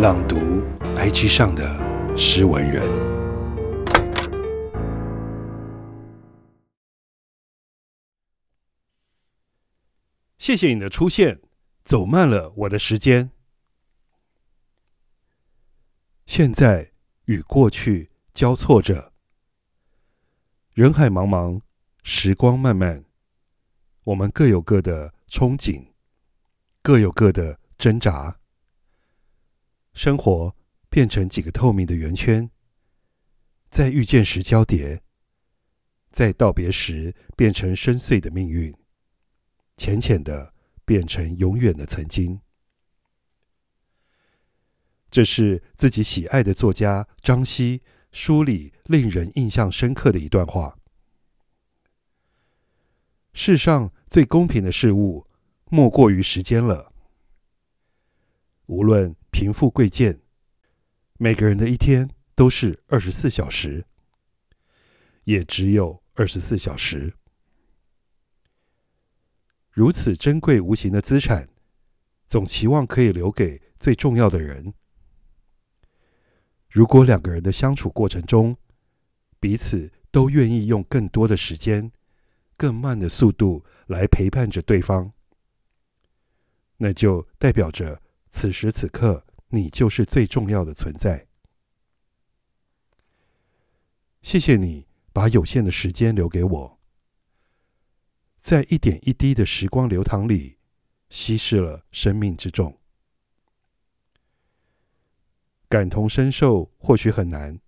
朗读 IG 上的诗文人。谢谢你的出现，走慢了我的时间。现在与过去交错着，人海茫茫，时光漫漫，我们各有各的憧憬，各有各的挣扎。生活变成几个透明的圆圈，在遇见时交叠，在道别时变成深邃的命运，浅浅的变成永远的曾经。这是自己喜爱的作家张希书里令人印象深刻的一段话：世上最公平的事物，莫过于时间了。无论贫富贵贱，每个人的一天都是二十四小时，也只有二十四小时。如此珍贵无形的资产，总期望可以留给最重要的人。如果两个人的相处过程中，彼此都愿意用更多的时间、更慢的速度来陪伴着对方，那就代表着。此时此刻，你就是最重要的存在。谢谢你把有限的时间留给我，在一点一滴的时光流淌里，稀释了生命之重。感同身受或许很难，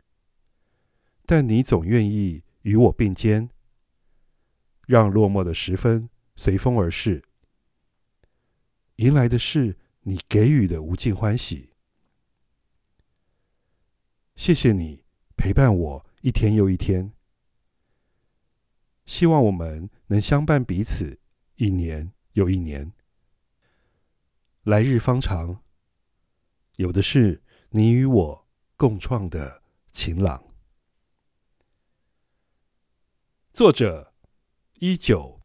但你总愿意与我并肩，让落寞的时分随风而逝，迎来的是。你给予的无尽欢喜，谢谢你陪伴我一天又一天。希望我们能相伴彼此一年又一年。来日方长，有的是你与我共创的晴朗。作者：一九。